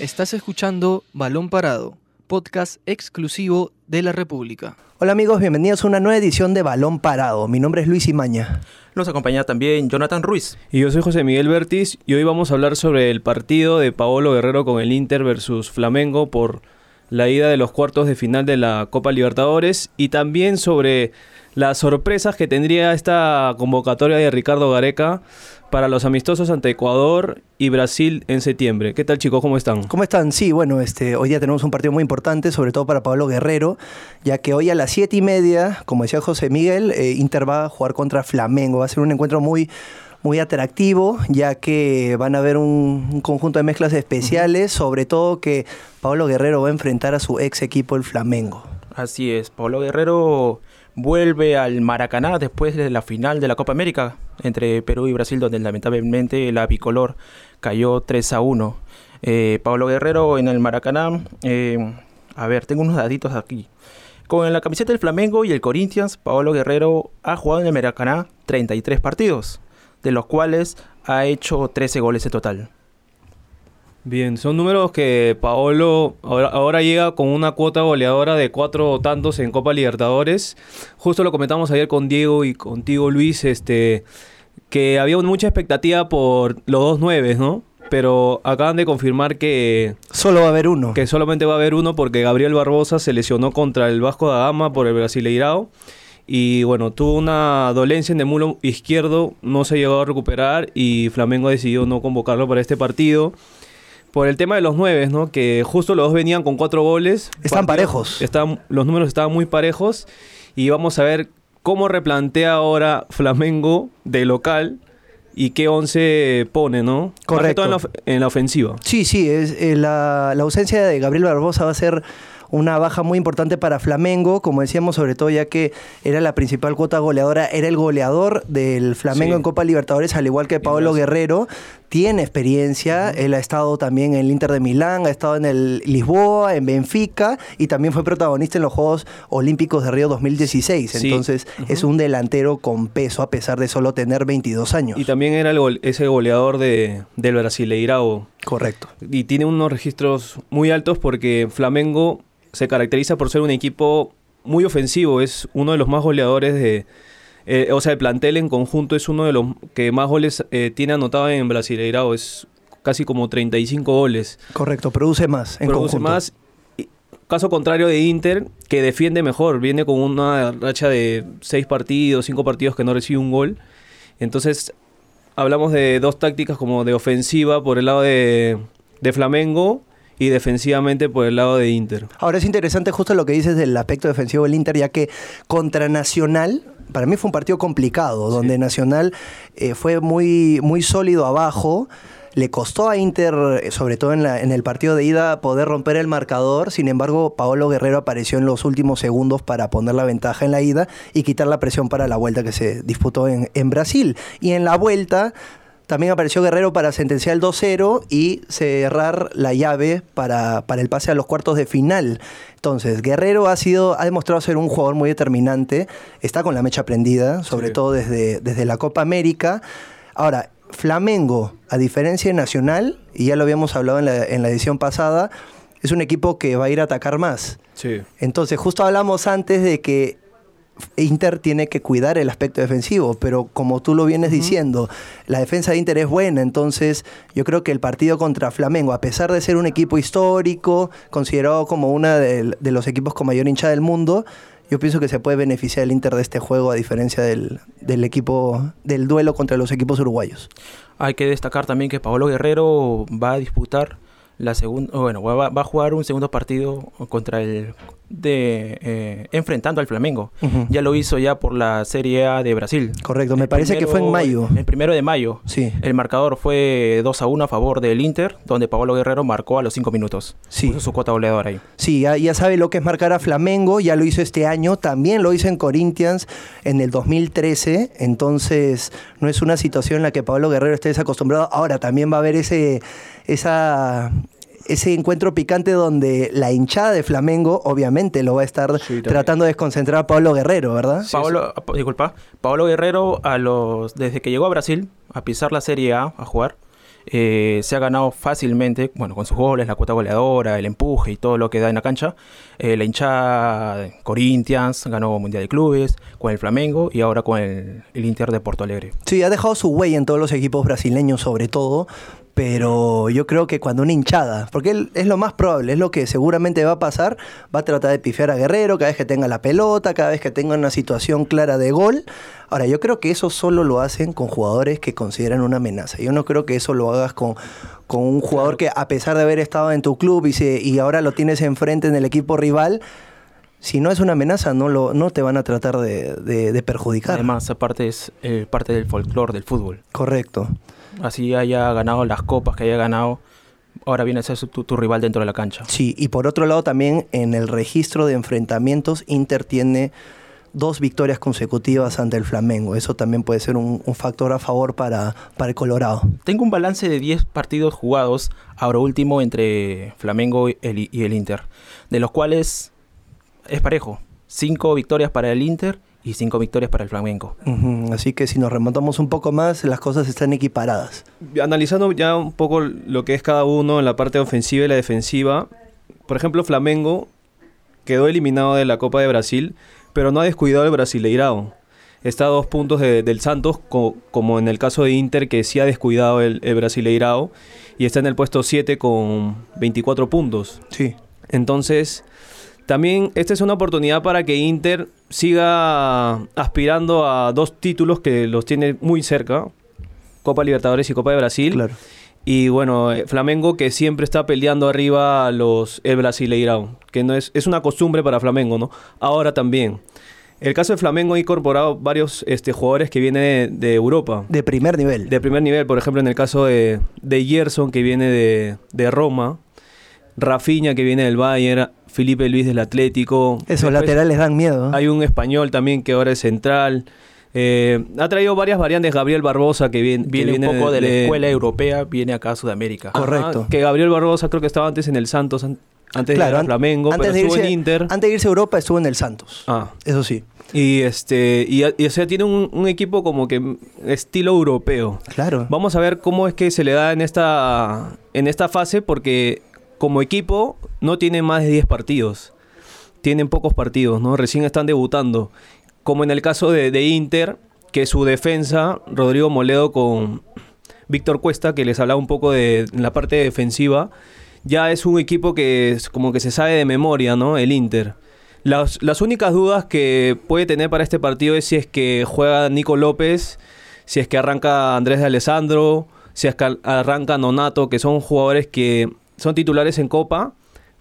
Estás escuchando Balón Parado, podcast exclusivo de la República. Hola amigos, bienvenidos a una nueva edición de Balón Parado. Mi nombre es Luis Imaña. Nos acompaña también Jonathan Ruiz. Y yo soy José Miguel Bertis y hoy vamos a hablar sobre el partido de Paolo Guerrero con el Inter versus Flamengo por la ida de los cuartos de final de la Copa Libertadores y también sobre las sorpresas que tendría esta convocatoria de Ricardo Gareca para los amistosos ante Ecuador y Brasil en septiembre. ¿Qué tal chicos? ¿Cómo están? ¿Cómo están? Sí, bueno, este, hoy día tenemos un partido muy importante, sobre todo para Pablo Guerrero, ya que hoy a las siete y media, como decía José Miguel, eh, Inter va a jugar contra Flamengo. Va a ser un encuentro muy, muy atractivo, ya que van a haber un, un conjunto de mezclas especiales, sobre todo que Pablo Guerrero va a enfrentar a su ex equipo, el Flamengo. Así es, Pablo Guerrero vuelve al Maracaná después de la final de la Copa América entre Perú y Brasil, donde lamentablemente la bicolor cayó 3 a 1. Eh, Pablo Guerrero en el Maracaná, eh, a ver, tengo unos daditos aquí. Con la camiseta del Flamengo y el Corinthians, Pablo Guerrero ha jugado en el Maracaná 33 partidos, de los cuales ha hecho 13 goles en total. Bien, son números que Paolo ahora, ahora, llega con una cuota goleadora de cuatro tantos en Copa Libertadores. Justo lo comentamos ayer con Diego y contigo Luis, este, que había mucha expectativa por los dos nueves, ¿no? Pero acaban de confirmar que... Solo va a haber uno. Que solamente va a haber uno porque Gabriel Barbosa se lesionó contra el Vasco da Gama por el Brasileirao. Y bueno, tuvo una dolencia en el mulo izquierdo, no se llegó a recuperar y Flamengo decidió no convocarlo para este partido por el tema de los nueve, ¿no? Que justo los dos venían con cuatro goles. Están parejos. Están, los números estaban muy parejos. Y vamos a ver cómo replantea ahora Flamengo de local y qué once pone, ¿no? Correcto. En la, en la, ofensiva. Sí, sí. Es, eh, la, la ausencia de Gabriel Barbosa va a ser una baja muy importante para Flamengo, como decíamos, sobre todo ya que era la principal cuota goleadora, era el goleador del Flamengo sí. en Copa Libertadores, al igual que Pablo Guerrero. Tiene experiencia, uh -huh. él ha estado también en el Inter de Milán, ha estado en el Lisboa, en Benfica y también fue protagonista en los Juegos Olímpicos de Río 2016. Sí. Entonces uh -huh. es un delantero con peso a pesar de solo tener 22 años. Y también era el ese goleador de, del Brasileirao. Correcto. Y tiene unos registros muy altos porque Flamengo se caracteriza por ser un equipo muy ofensivo, es uno de los más goleadores de... Eh, o sea, el plantel en conjunto es uno de los que más goles eh, tiene anotado en Brasileirao, es casi como 35 goles. Correcto, produce más en produce conjunto. más. Caso contrario de Inter, que defiende mejor, viene con una racha de 6 partidos, 5 partidos que no recibe un gol. Entonces, hablamos de dos tácticas como de ofensiva por el lado de, de Flamengo y defensivamente por el lado de Inter. Ahora es interesante justo lo que dices del aspecto defensivo del Inter, ya que contra Nacional, para mí fue un partido complicado, sí. donde Nacional eh, fue muy, muy sólido abajo. Le costó a Inter, sobre todo en, la, en, el partido de ida, poder romper el marcador. Sin embargo, Paolo Guerrero apareció en los últimos segundos para poner la ventaja en la ida y quitar la presión para la vuelta que se disputó en, en Brasil. Y en la vuelta, también apareció Guerrero para sentenciar el 2-0 y cerrar la llave para, para, el pase a los cuartos de final. Entonces, Guerrero ha sido, ha demostrado ser un jugador muy determinante, está con la mecha prendida, sobre sí. todo desde, desde la Copa América. Ahora, Flamengo, a diferencia de Nacional, y ya lo habíamos hablado en la, en la edición pasada, es un equipo que va a ir a atacar más. Sí. Entonces, justo hablamos antes de que Inter tiene que cuidar el aspecto defensivo, pero como tú lo vienes uh -huh. diciendo, la defensa de Inter es buena, entonces yo creo que el partido contra Flamengo, a pesar de ser un equipo histórico, considerado como uno de, de los equipos con mayor hinchada del mundo, yo pienso que se puede beneficiar el Inter de este juego a diferencia del, del, equipo del duelo contra los equipos uruguayos. Hay que destacar también que Pablo Guerrero va a disputar la segunda, bueno, va, va, a jugar un segundo partido contra el de eh, enfrentando al Flamengo. Uh -huh. Ya lo hizo ya por la Serie A de Brasil. Correcto, me el parece primero, que fue en mayo. El primero de mayo. Sí. El marcador fue 2 a 1 a favor del Inter, donde Pablo Guerrero marcó a los 5 minutos. Sí. Puso su cuota goleadora ahí. Sí, ya, ya, sabe lo que es marcar a Flamengo, ya lo hizo este año, también lo hizo en Corinthians en el 2013, entonces no es una situación en la que Pablo Guerrero esté desacostumbrado. Ahora también va a haber ese esa ese encuentro picante donde la hinchada de Flamengo obviamente lo va a estar sí, tratando de desconcentrar a Pablo Guerrero, ¿verdad? Sí, Pablo, sí. disculpa, Pablo Guerrero a los desde que llegó a Brasil a pisar la Serie A a jugar eh, se ha ganado fácilmente, bueno, con sus goles, la cuota goleadora, el empuje y todo lo que da en la cancha. Eh, la hinchada de Corinthians ganó Mundial de Clubes, con el Flamengo y ahora con el, el Inter de Porto Alegre. Sí, ha dejado su huella en todos los equipos brasileños sobre todo, pero yo creo que cuando una hinchada, porque él- es lo más probable, es lo que seguramente va a pasar, va a tratar de pifiar a Guerrero cada vez que tenga la pelota, cada vez que tenga una situación clara de gol. Ahora, yo creo que eso solo lo hacen con jugadores que consideran una amenaza. Yo no creo que eso lo hagas con, con un jugador que a pesar de haber estado en tu club y, se, y ahora lo tienes enfrente en el equipo rival, si no es una amenaza, no, lo, no te van a tratar de, de- de perjudicar. Además, aparte es eh, parte del folclore del fútbol. Correcto. Así haya ganado las copas que haya ganado, ahora viene a ser su- tu, tu rival dentro de la cancha. Sí, y por otro lado también en el registro de enfrentamientos, Inter tiene dos victorias consecutivas ante el Flamengo. Eso también puede ser un, un factor a favor para, para el Colorado. Tengo un balance de 10 partidos jugados, ahora último, entre Flamengo y el, y el Inter, de los cuales es parejo. 5 victorias para el Inter y 5 victorias para el Flamengo. Así que si nos remontamos un poco más, las cosas están equiparadas. Analizando ya un poco lo que es cada uno en la parte ofensiva y la defensiva, por ejemplo, Flamengo quedó eliminado de la Copa de Brasil, pero no ha descuidado el Brasileirao. Está a dos puntos de- del Santos, co- como en el caso de Inter, que sí ha descuidado el, el Brasileirao, y está en el puesto 7 con 24 puntos. Sí. Entonces, también esta es una oportunidad para que Inter siga aspirando a dos títulos que los tiene muy cerca, Copa Libertadores y Copa de Brasil. Claro. Y bueno, eh, Flamengo que siempre está peleando arriba los el Brasileirao, que no es, es una costumbre para Flamengo, ¿no? Ahora también. El caso de Flamengo ha incorporado varios este, jugadores que vienen de, de Europa, De primer nivel. de primer nivel, por ejemplo, en el caso de, de Gerson, que viene de, de Roma, Rafinha, que viene del Bayern, Felipe Luis del Atlético. Esos Después laterales dan miedo. ¿eh? Hay un español también que ahora es central. Eh, ha traído varias variantes, Gabriel Barbosa, que viene, que Viene, un poco de, la escuela europea, viene acá a Sudamérica. Correcto. Ajá, que Gabriel Barbosa creo que estaba antes en el Santos, an- antes Claro, de Flamengo, antes pero de estuvo irse- en Inter. Antes de irse a Europa estuvo en el Santos. Ah, Eso sí. y este y, y, o sea, tiene un, un equipo como que estilo europeo. Claro. Vamos a ver cómo es que se le da en esta en esta fase porque como equipo no tienen más de 10 partidos. Tienen pocos partidos, ¿no? Recién están debutando. Como en el caso de, Inter, que su defensa, Rodrigo Moledo con Víctor Cuesta, que les hablaba un poco de la parte defensiva, ya es un equipo que es como que se sabe de memoria, ¿no? El Inter. Las, las únicas dudas que puede tener para este partido es si es que juega Nico López, si es que arranca Andrés de Alessandro, si es que arranca Nonato, que son jugadores que son titulares en Copa,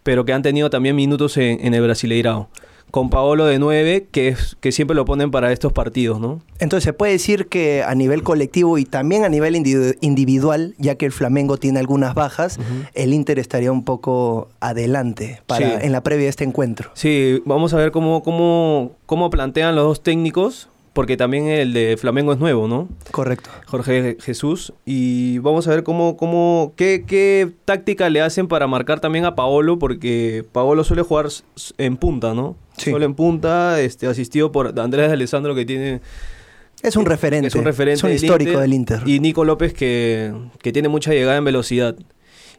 pero que han tenido también minutos en, en el Brasileirao. Con Paolo de 9, que, es, que siempre lo ponen para estos partidos, ¿no? Entonces se puede decir que a nivel colectivo y también a nivel individu- individual, ya que el Flamengo tiene algunas bajas, el Inter estaría un poco adelante para, Sí. en la previa de este encuentro. Sí, vamos a ver cómo, cómo, cómo plantean los dos técnicos, porque también el de Flamengo es nuevo, ¿no? Correcto. Jorge Jesús. Y vamos a ver cómo, cómo, qué, qué táctica le hacen para marcar también a Paolo, porque Paolo suele jugar en punta, ¿no? Sí. Solo en punta, este, asistido por Andrés de Alessandro, que tiene Es un referente. es un referente Es un del histórico del Inter. Y Nico López que, que tiene mucha llegada en velocidad.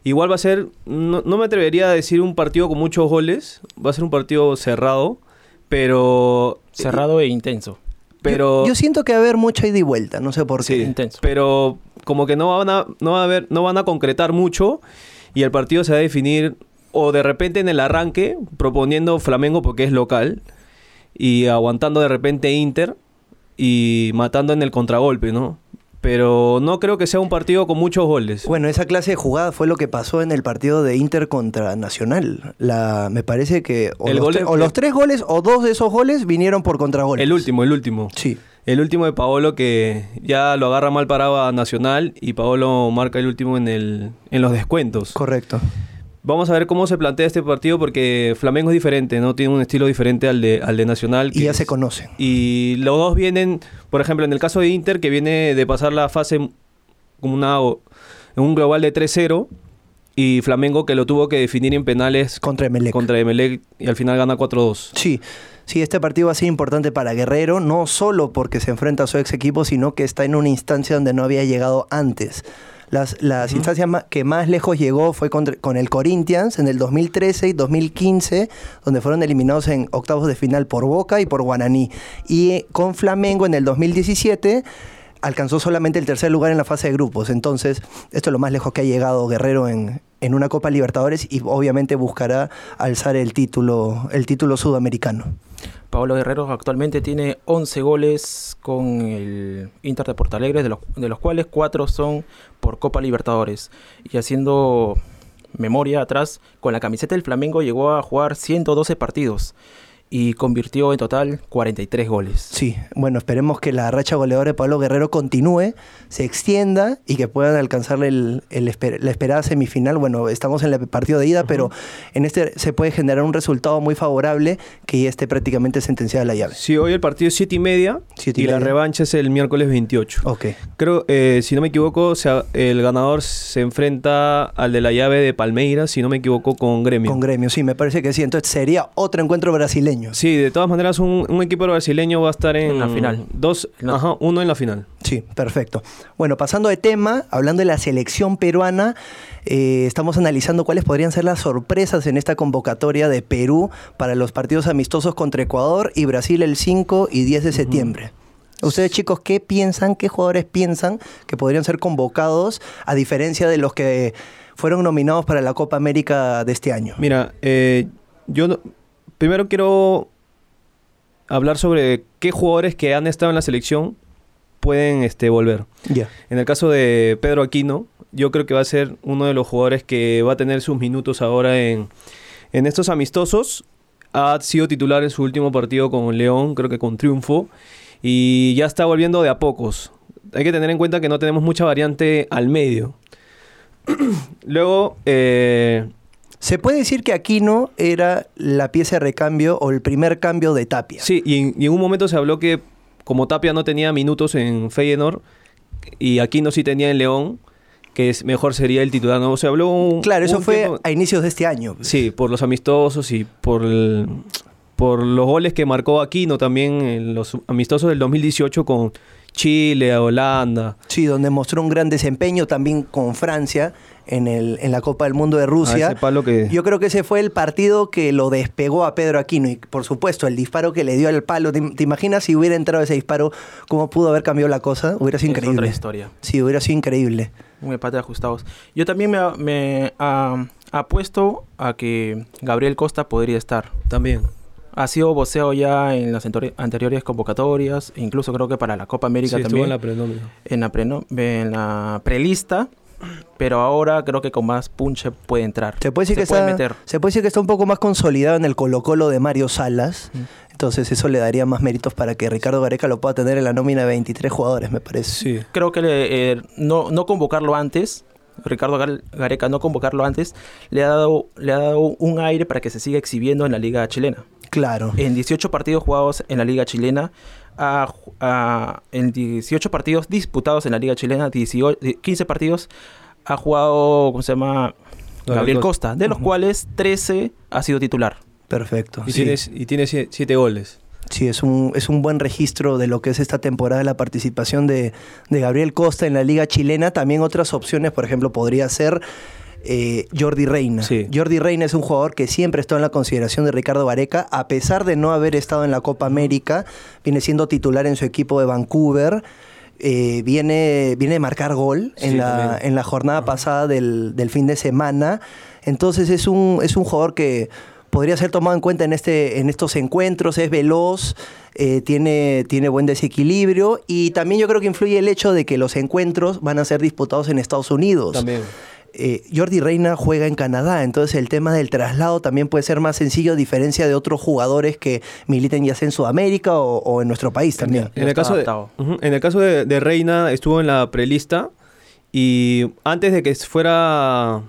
Igual va a ser, no, no me atrevería a decir un partido con muchos goles, va a ser un partido cerrado, pero... Cerrado e intenso. Pero... yo, yo siento que va a haber mucha ida y vuelta, no sé por qué. Sí, Intenso. pero como que no van a, no va a haber, no van a concretar mucho y el partido se va a definir o de repente en el arranque proponiendo Flamengo porque es local y aguantando de repente Inter y matando en el contragolpe, ¿no? Pero no creo que sea un partido con muchos goles. Bueno, esa clase de jugada fue lo que pasó en el partido de Inter contra Nacional. La, me parece que o, El los, gol tre- de- o los tres goles o dos de esos goles vinieron por contragolpes. El último, el último. Sí. El último de Paolo que ya lo agarra mal parado a Nacional y Paolo marca el último en, el, en los descuentos. Correcto. Vamos a ver cómo se plantea este partido porque Flamengo es diferente, ¿no? Tiene un estilo diferente al de, al de Nacional. Y ya se conocen. Y los dos vienen, por ejemplo, en el caso de Inter, que viene de pasar la fase como una, en un global de 3-0, y Flamengo que lo tuvo que definir en penales Contra Emelec. contra Emelec y al final gana 4-2. Sí, sí, este partido va a ser importante para Guerrero, no solo porque se enfrenta a su ex equipo, sino que está en una instancia donde no había llegado antes Las, las instancias que más lejos llegó fue contra- con el Corinthians en el 2013 y 2015, donde fueron eliminados en octavos de final por Boca y por Guaraní. Y eh, con Flamengo en el 2017 alcanzó solamente el tercer lugar en la fase de grupos. Entonces, esto es lo más lejos que ha llegado Guerrero en, en una Copa Libertadores y obviamente buscará alzar el título, el título sudamericano. Pablo Guerrero actualmente tiene 11 goles con el Inter de Porto Alegre, de los, de los cuales 4 son por Copa Libertadores. Y haciendo memoria atrás, con la camiseta del Flamengo llegó a jugar 112 partidos y convirtió en total 43 goles. Sí, bueno, esperemos que la racha goleadora de Pablo Guerrero continúe, se extienda y que puedan alcanzar el, el esper- la esperada semifinal. Bueno, estamos en el partido de ida, pero en este se puede generar un resultado muy favorable que ya esté prácticamente sentenciada la llave. Sí, hoy el partido es 7 y media Siete y y la revancha es el miércoles 28. Ok, Creo, eh, si no me equivoco, o sea, el ganador se enfrenta al de la llave de Palmeiras, si no me equivoco, con Gremio. con gremio, sí, me parece que sí. Entonces sería otro encuentro brasileño. Sí, de todas maneras, un, un equipo brasileño va a estar en, En la final. Dos, En la- ajá, uno en la final. Sí, perfecto. Bueno, pasando de tema, hablando de la selección peruana, eh, estamos analizando cuáles podrían ser las sorpresas en esta convocatoria de Perú para los partidos amistosos contra Ecuador y Brasil el 5 y 10 de septiembre. Ustedes chicos, ¿qué piensan, qué jugadores piensan que podrían ser convocados a diferencia de los que fueron nominados para la Copa América de este año? Mira, eh, yo no- primero quiero hablar sobre qué jugadores que han estado en la selección pueden este, volver. Ya. En el caso de Pedro Aquino, yo creo que va a ser uno de los jugadores que va a tener sus minutos ahora en, en estos amistosos. Ha sido titular en su último partido con León, creo que con triunfo, y ya está volviendo de a pocos. Hay que tener en cuenta que no tenemos mucha variante al medio. Luego, eh, Se puede decir que Aquino era la pieza de recambio o el primer cambio de Tapia. sí, y en, y en un momento se habló que como Tapia no tenía minutos en Feyenoord y Aquino sí tenía en León, que es, mejor sería el titular. ¿no? Se habló un, Claro, eso un fue tiempo- a inicios de este año. Sí, por los amistosos y por el- por los goles que marcó Aquino también en los amistosos del 2018 con Chile, Holanda. Sí, donde mostró un gran desempeño también con Francia en, el, en la Copa del Mundo de Rusia. A ese palo que Yo creo que ese fue el partido que lo despegó a Pedro Aquino y por supuesto el disparo que le dio al palo. ¿Te, te imaginas si hubiera entrado ese disparo, cómo pudo haber cambiado la cosa? Hubiera sido Es otra increíble. historia. Sí, hubiera sido increíble. Un empate ajustados. Yo también me, me ah, apuesto a que Gabriel Costa podría estar. también. Ha sido voceo ya en las anteriores convocatorias, incluso creo que para la Copa América Sí, estuvo también. en la prenómina. en la, preno- en la prelista, pero ahora creo que con más punche puede entrar. Se puede decir, que, puede está, meter. se puede decir que está un poco más consolidado en el Colo Colo de Mario Salas. Mm. Entonces eso le daría más méritos para que Ricardo Gareca lo pueda tener en la nómina de 23 jugadores, me parece. Sí. Creo que le- eh, no, no convocarlo antes, Ricardo Gar- Gareca no convocarlo antes, le ha, dado, le ha dado un aire para que se siga exhibiendo en la liga chilena. Claro. En 18 partidos jugados en la liga chilena, ha- en 18 partidos disputados en la liga chilena, 18 di- 15 partidos ha jugado, ¿cómo se llama? Gabriel Costa. De los cuales 13 ha sido titular. Perfecto. Y, sí. tiene, y tiene sie- siete goles. Sí, es un, es un buen registro de lo que es esta temporada, la participación de, de Gabriel Costa en la Liga Chilena. También otras opciones, por ejemplo, podría ser eh, Jordi Reina. Sí. Jordi Reina es un jugador que siempre está en la consideración de Ricardo Vareca, a pesar de no haber estado en la Copa América, viene siendo titular en su equipo de Vancouver. eh, viene, viene a marcar gol en, Sí, la, en la jornada pasada del, del fin de semana. Entonces es un, es un jugador que podría ser tomado en cuenta en, este, en estos encuentros, es veloz, eh, tiene, tiene buen desequilibrio y también yo creo que influye el hecho de que los encuentros van a ser disputados en Estados Unidos. También. Eh, Jordi Reina juega en Canadá, entonces el tema del traslado también puede ser más sencillo a diferencia de otros jugadores que militen ya sea en Sudamérica o, o en nuestro país también. En el, caso de, adaptado. Ujú, en el caso de, de Reina estuvo en la prelista y antes de que fuera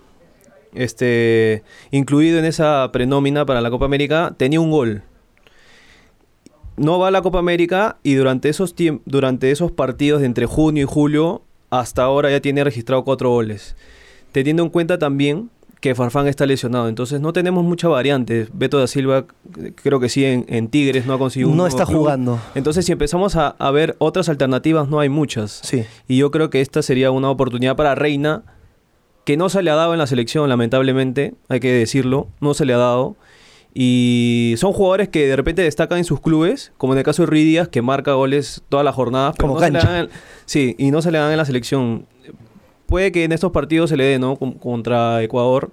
este incluido en esa prenómina para la Copa América tenía un gol. No va a la Copa América y durante esos durante esos partidos de entre junio y julio hasta ahora ya tiene registrado cuatro goles. Teniendo en cuenta también que Farfán está lesionado. Entonces no tenemos mucha variante. Beto da Silva, creo que sí, en, en Tigres no ha conseguido un No está club. jugando. Entonces, si empezamos a, a ver otras alternativas, no hay muchas. Sí. Y yo creo que esta sería una oportunidad para Reina, que no se le ha dado en la selección, lamentablemente, hay que decirlo, no se le ha dado. Y son jugadores que de repente destacan en sus clubes, como en el caso de Rui Díaz, que marca goles todas las jornadas. Como no se le cancha. en- sí, y no se le dan en la selección. Puede que en estos partidos se le dé, ¿no? Con- Contra Ecuador,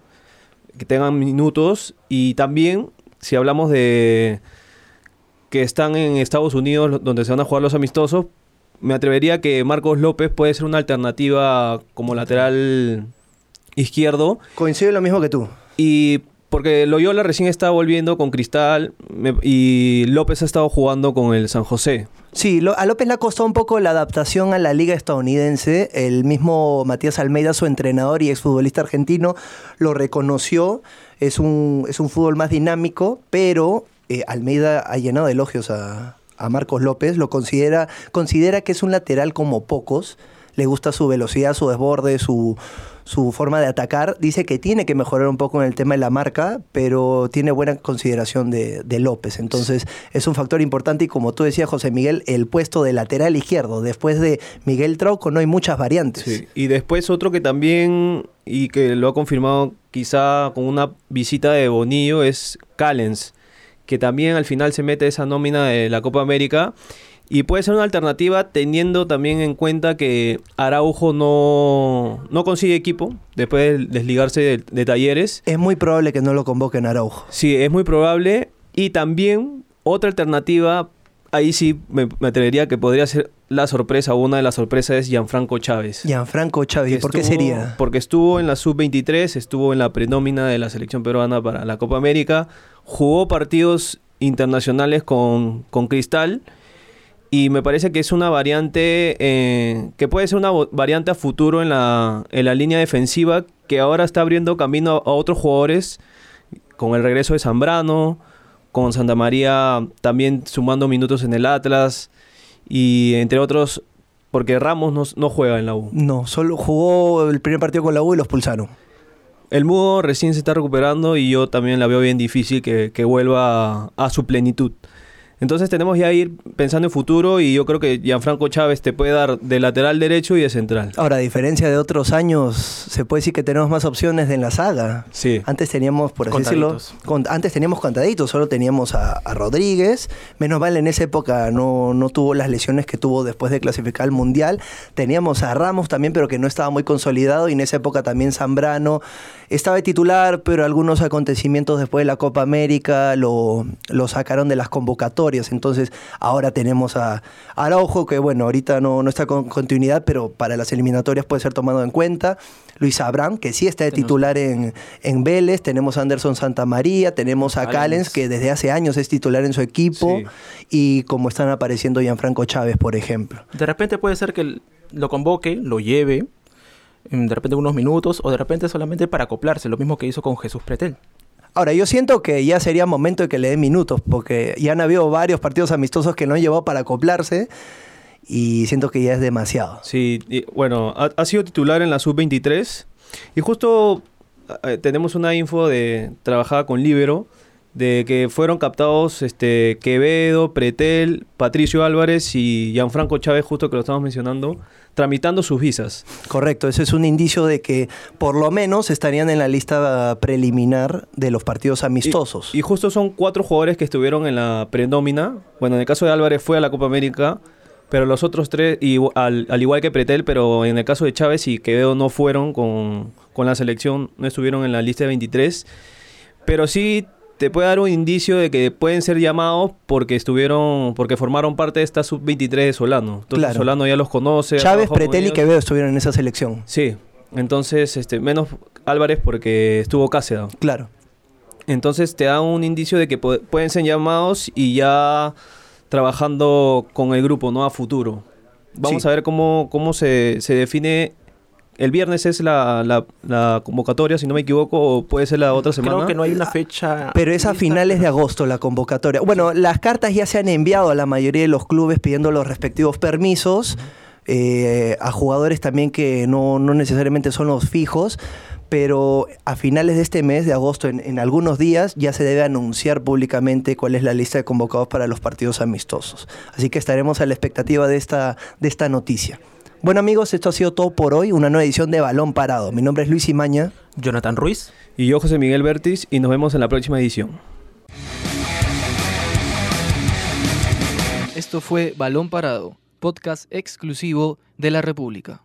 que tengan minutos. Y también, si hablamos de que están en Estados Unidos, donde se van a jugar los amistosos, me atrevería que Marcos López puede ser una alternativa como lateral izquierdo. Coincido en lo mismo que tú. Y porque Loyola recién está volviendo con Cristal me- y López ha estado jugando con el San José. Sí, a López le ha costado un poco la adaptación a la liga estadounidense. El mismo Matías Almeida, su entrenador y exfutbolista argentino, lo reconoció. Es un, es un fútbol más dinámico, pero eh, Almeida ha llenado de elogios a, a Marcos López. Lo considera, considera que es un lateral como pocos. Le gusta su velocidad, su desborde, su, su forma de atacar. Dice que tiene que mejorar un poco en el tema de la marca, pero tiene buena consideración de, de López. Entonces es un factor importante y como tú decías, José Miguel, el puesto de lateral izquierdo, después de Miguel Trauco, no hay muchas variantes. Y después otro que también, y que lo ha confirmado quizá con una visita de Bonillo, es Callens, que también al final se mete esa nómina de la Copa América. Y puede ser una alternativa teniendo también en cuenta que Araujo no, no consigue equipo después de desligarse de, de talleres. Es muy probable que no lo convoquen Araujo. Sí, es muy probable. Y también otra alternativa, ahí sí me, me atrevería que podría ser la sorpresa, una de las sorpresas es Gianfranco Chávez. Gianfranco Chávez, ¿por qué sería? Porque estuvo en la sub-23, estuvo en la prenómina de la selección peruana para la Copa América, jugó partidos internacionales con, con Cristal y me parece que es una variante eh, que puede ser una variante a futuro en la, en la línea defensiva que ahora está abriendo camino a, a otros jugadores con el regreso de Zambrano, con Santa María también sumando minutos en el Atlas y entre otros porque Ramos no, no juega en la U. No, solo jugó el primer partido con la U y los pulsaron. El Mudo recién se está recuperando y yo también la veo bien difícil que, que vuelva a, a su plenitud. Entonces tenemos ya ir pensando en futuro y yo creo que Gianfranco Chávez te puede dar de lateral derecho y de central. Ahora, a diferencia de otros años, se puede decir que tenemos más opciones en la saga. Sí. Antes teníamos, por así decirlo, con- antes teníamos contaditos, solo teníamos a, a Rodríguez. Menos mal en esa época no, no tuvo las lesiones que tuvo después de clasificar al Mundial. Teníamos a Ramos también, pero que no estaba muy consolidado. Y en esa época también Zambrano estaba de titular, pero algunos acontecimientos después de la Copa América lo, lo sacaron de las convocatorias. Entonces ahora tenemos a Araujo, que bueno, ahorita no, no está con continuidad, pero para las eliminatorias puede ser tomado en cuenta. Luis Abraham, que sí está de titular en, en Vélez. Tenemos a Anderson Santamaría, tenemos a Callens. Que desde hace años es titular en su equipo. Sí. Y como están apareciendo Gianfranco Chávez, por ejemplo. De repente puede ser que lo convoque, lo lleve, mm, de repente unos minutos, o de repente solamente para acoplarse, lo mismo que hizo con Jesús Pretel. Ahora, yo siento que ya sería momento de que le den minutos, porque ya han habido varios partidos amistosos que no han llevado para acoplarse. Y siento que ya es demasiado. Sí, bueno, ha, ha sido titular en la sub-23 y justo eh, tenemos una info de trabajada con Libero de que fueron captados este Quevedo, Pretel, Patricio Álvarez y Gianfranco Chávez, justo que lo estamos mencionando, tramitando sus visas. Correcto, ese es un indicio de que por lo menos estarían en la lista preliminar de los partidos amistosos. Y, y justo son cuatro jugadores que estuvieron en la prenómina. Bueno, en el caso de Álvarez fue a la Copa América, pero los otros tres, igu- al, al igual que Pretel, pero en el caso de Chávez y Quevedo no fueron con, con la selección, no estuvieron en la lista de 23. Pero sí te puede dar un indicio de que pueden ser llamados porque estuvieron, porque formaron parte de esta sub-23 de Solano. Entonces Claro. Solano ya los conoce. Chávez, Pretel y. Quevedo estuvieron en esa selección. Sí, entonces, este, menos Álvarez porque estuvo Cáceres. Claro. Entonces te da un indicio de que pu- pueden ser llamados y ya trabajando con el grupo, ¿no? A futuro. Vamos Sí. a ver cómo, cómo se, se define. El viernes es la, la- la convocatoria, si no me equivoco, o puede ser la otra semana. Creo que no hay una fecha. Pero es a finales de agosto la convocatoria. Bueno, las cartas ya se han enviado a la mayoría de los clubes pidiendo los respectivos permisos. eh, a jugadores también que no, no necesariamente son los fijos. pero a finales de este mes de agosto, en, en algunos días, ya se debe anunciar públicamente cuál es la lista de convocados para los partidos amistosos. Así que estaremos a la expectativa de esta, de esta noticia. Bueno amigos, esto ha sido todo por hoy, una nueva edición de Balón Parado. Mi nombre es Luis Imaña. Jonathan Ruiz. Y yo, José Miguel Bertis, y nos vemos en la próxima edición. Esto fue Balón Parado, podcast exclusivo de la República.